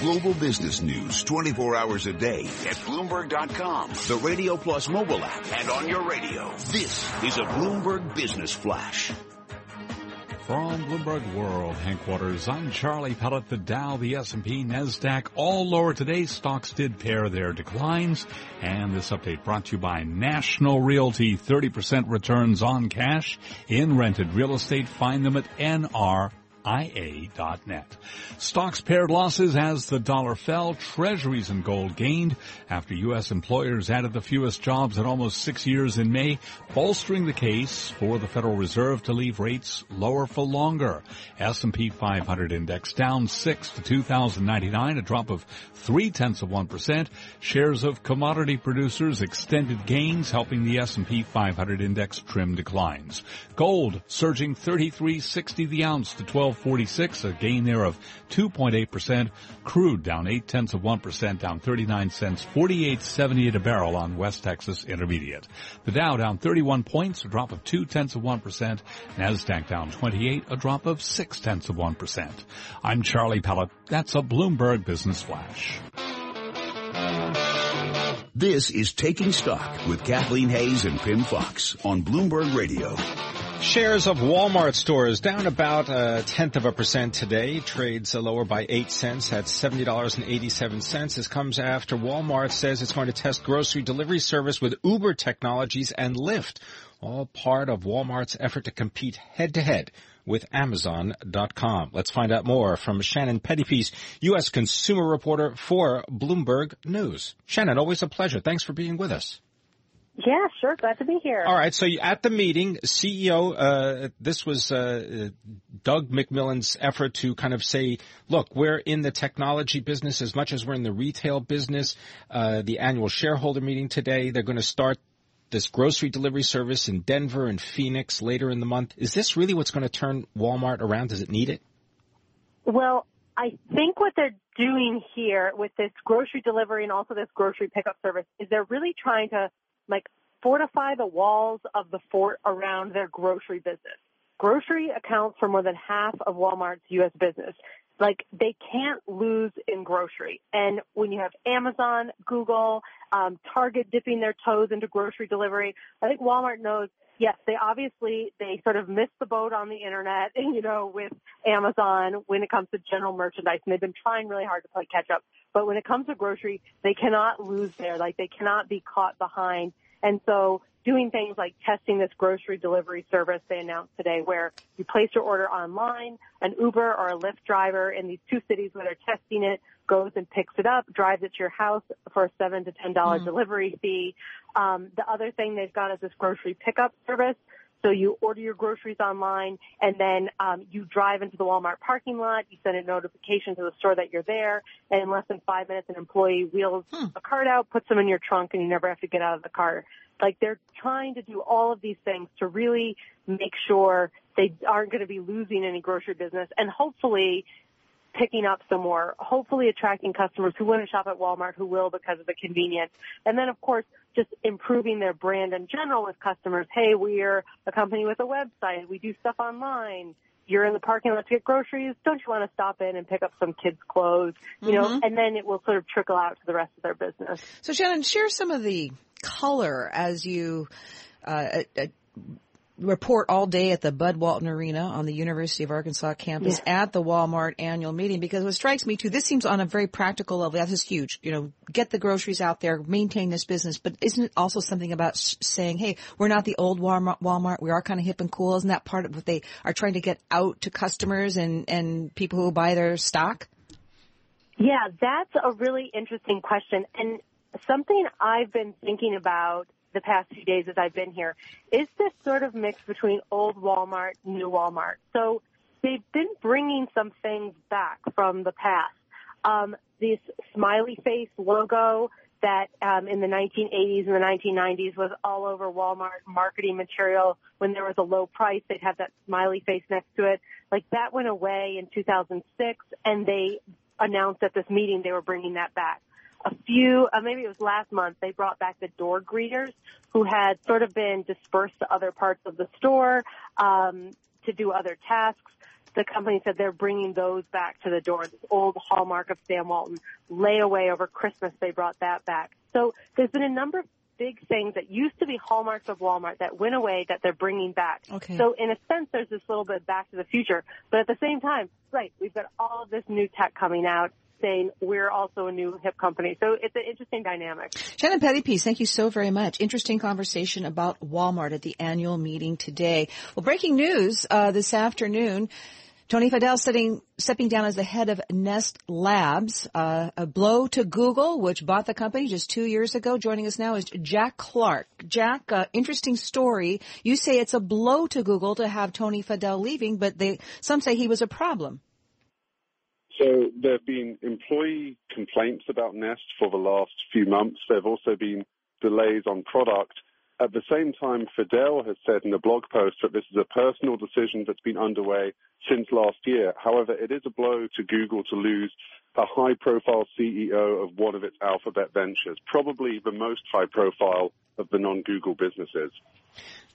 Global business news 24 hours a day at Bloomberg.com, the Radio Plus mobile app, and on your radio. This is a Bloomberg Business Flash. From Bloomberg World headquarters, I'm Charlie Pellet. The Dow, the S&P, NASDAQ, all lower today. Stocks did pare their declines. And this update brought to you by National Realty. 30% returns on cash in rented real estate. Find them at NR IA.net. Stocks pared losses as the dollar fell. Treasuries and gold gained after U.S. employers added the fewest jobs in almost six years in May, bolstering the case for the Federal Reserve to leave rates lower for longer. S&P 500 index down six to 2,099, a drop of three tenths of one percent. Shares of commodity producers extended gains, helping the S&P 500 index trim declines. Gold surging 33.60 the ounce to 12. 46, a gain there of 2.8%. Crude down 8 tenths of 1%, down 39 cents, 48.78 a barrel on West Texas Intermediate. The Dow down 31 points, a drop of 2 tenths of 1%. NASDAQ down 28, a drop of 6 tenths of 1%. I'm Charlie Pellet. That's a Bloomberg Business Flash. This is Taking Stock with Kathleen Hays and Pimm Fox on Bloomberg Radio. Shares of Walmart stores down about a tenth of a percent today. Trades lower by eight cents at $70.87. This comes after Walmart says it's going to test grocery delivery service with Uber Technologies and Lyft. All part of Walmart's effort to compete head to head with Amazon.com. Let's find out more from Shannon Pettypiece, U.S. consumer reporter for Bloomberg News. Shannon, always a pleasure. Thanks for being with us. Yeah, sure. Glad to be here. All right. So at the meeting, CEO, uh, this was uh, Doug McMillan's effort to kind of say, look, we're in the technology business as much as we're in the retail business. Uh, the annual shareholder meeting today, they're going to start this grocery delivery service in Denver and Phoenix later in the month. Is this really what's going to turn Walmart around? Does it need it? Well, I think what they're doing here with this grocery delivery and also this grocery pickup service is they're really trying to like fortify the walls of the fort around their grocery business. Grocery accounts for more than half of Walmart's U.S. business. Like they can't lose in grocery. And when you have Amazon, Google, um, Target dipping their toes into grocery delivery, I think Walmart knows yes, they obviously they sort of missed the boat on the internet, you know, with Amazon when it comes to general merchandise, and they've been trying really hard to play catch up. But when it comes to grocery, they cannot lose there. Like they cannot be caught behind. And so doing things like testing this grocery delivery service they announced today where you place your order online, an Uber or a Lyft driver in these two cities where they're testing it goes and picks it up, drives it to your house for a seven to ten dollar mm. delivery fee. Um, the other thing they've got is this grocery pickup service so you order your groceries online and then um, you drive into the Walmart parking lot. You send a notification to the store that you're there, and in less than five minutes, an employee wheels hmm. a cart out, puts them in your trunk, and you never have to get out of the car. Like they're trying to do all of these things to really make sure they aren't going to be losing any grocery business, and hopefully picking up some more, hopefully attracting customers who want to shop at Walmart who will because of the convenience. And then of course, just improving their brand in general with customers. Hey, we're a company with a website. We do stuff online. You're in the parking lot to get groceries. Don't you want to stop in and pick up some kids' clothes? You mm-hmm. know, and then it will sort of trickle out to the rest of their business. So Shannon, share some of the color as you uh, uh, report all day at the Bud Walton Arena on the University of Arkansas campus yeah. at the Walmart annual meeting because what strikes me too, this seems on a very practical level. That is huge. You know, get the groceries out there, maintain this business, but isn't it also something about saying, hey, we're not the old Walmart, Walmart. We are kind of hip and cool. Isn't that part of what they are trying to get out to customers and, and people who buy their stock? Yeah, that's a really interesting question. And something I've been thinking about the past few days as I've been here is this sort of mix between old Walmart, new Walmart. So they've been bringing some things back from the past. Um, this smiley face logo that um, in the 1980s and the 1990s was all over Walmart marketing material. When there was a low price, they'd have that smiley face next to it. Like that went away in 2006, and they announced at this meeting they were bringing that back a few, uh, maybe it was last month, they brought back the door greeters who had sort of been dispersed to other parts of the store um, to do other tasks. the company said they're bringing those back to the door. This old hallmark of Sam Walton layaway over Christmas, they brought that back. So there's been a number of big things that used to be hallmarks of Walmart that went away that they're bringing back. Okay. So in a sense, there's this little bit back to the future, but at the same time, right, we've got all of this new tech coming out saying we're also a new hip company. So it's an interesting dynamic. Shannon Pettypiece, thank you so very much. Interesting conversation about Walmart at the annual meeting today. Well, breaking news uh, this afternoon. Tony Fadell sitting, stepping down as the head of Nest Labs, uh, a blow to Google, which bought the company just two years ago. Joining us now is Jack Clark. Jack, uh, interesting story. You say it's a blow to Google to have Tony Fadell leaving, but they, some say he was a problem. So there have been employee complaints about Nest for the last few months. There have also been delays on product. At the same time, Fadell has said in a blog post that this is a personal decision that's been underway since last year. However, it is a blow to Google to lose a high profile CEO of one of its alphabet ventures, probably the most high profile of the non Google businesses.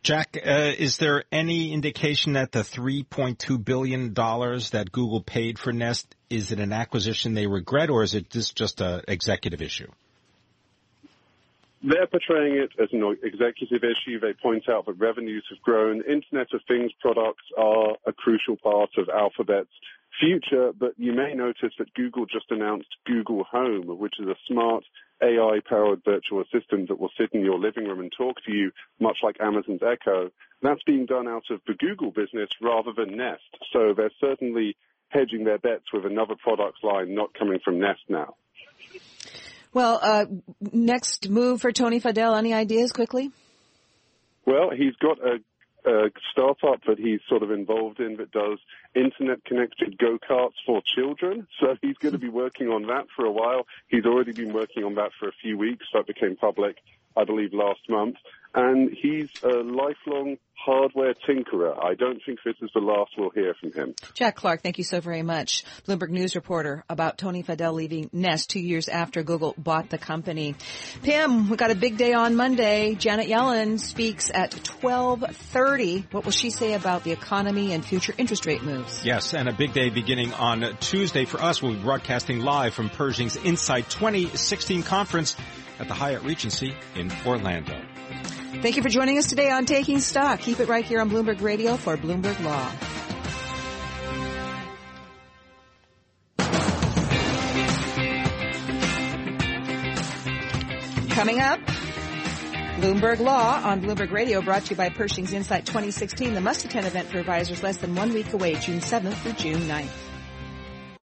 Jack, uh, is there any indication that the $3.2 billion that Google paid for Nest, is it an acquisition they regret or is it just, just an executive issue? They're portraying it as an executive issue. They point out that revenues have grown. Internet of Things products are a crucial part of Alphabet's future, but you may notice that Google just announced Google Home, which is a smart AI powered virtual assistant that will sit in your living room and talk to you, much like Amazon's Echo. That's being done out of the Google business rather than Nest. So they're certainly hedging their bets with another product line not coming from Nest now. Well, uh, next move for Tony Fadell, any ideas quickly? Well, he's got a a startup that he's sort of involved in that does internet connected go karts for children. So he's going to be working on that for a while. He's already been working on that for a few weeks. That became public, I believe, last month. And he's a lifelong hardware tinkerer. I don't think this is the last we'll hear from him. Jack Clark, thank you so very much. Bloomberg News reporter about Tony Fadell leaving Nest two years after Google bought the company. Pimm, we got a big day on Monday. Janet Yellen speaks at 1230. What will she say about the economy and future interest rate moves? Yes, and a big day beginning on Tuesday for us. We'll be broadcasting live from Pershing's Insight 2016 conference at the Hyatt Regency in Orlando. Thank you for joining us today on Taking Stock. Keep it right here on Bloomberg Radio for Bloomberg Law. Coming up, Bloomberg Law on Bloomberg Radio brought to you by Pershing's Insight 2016, the must-attend event for advisors less than one week away, June 7th through June 9th.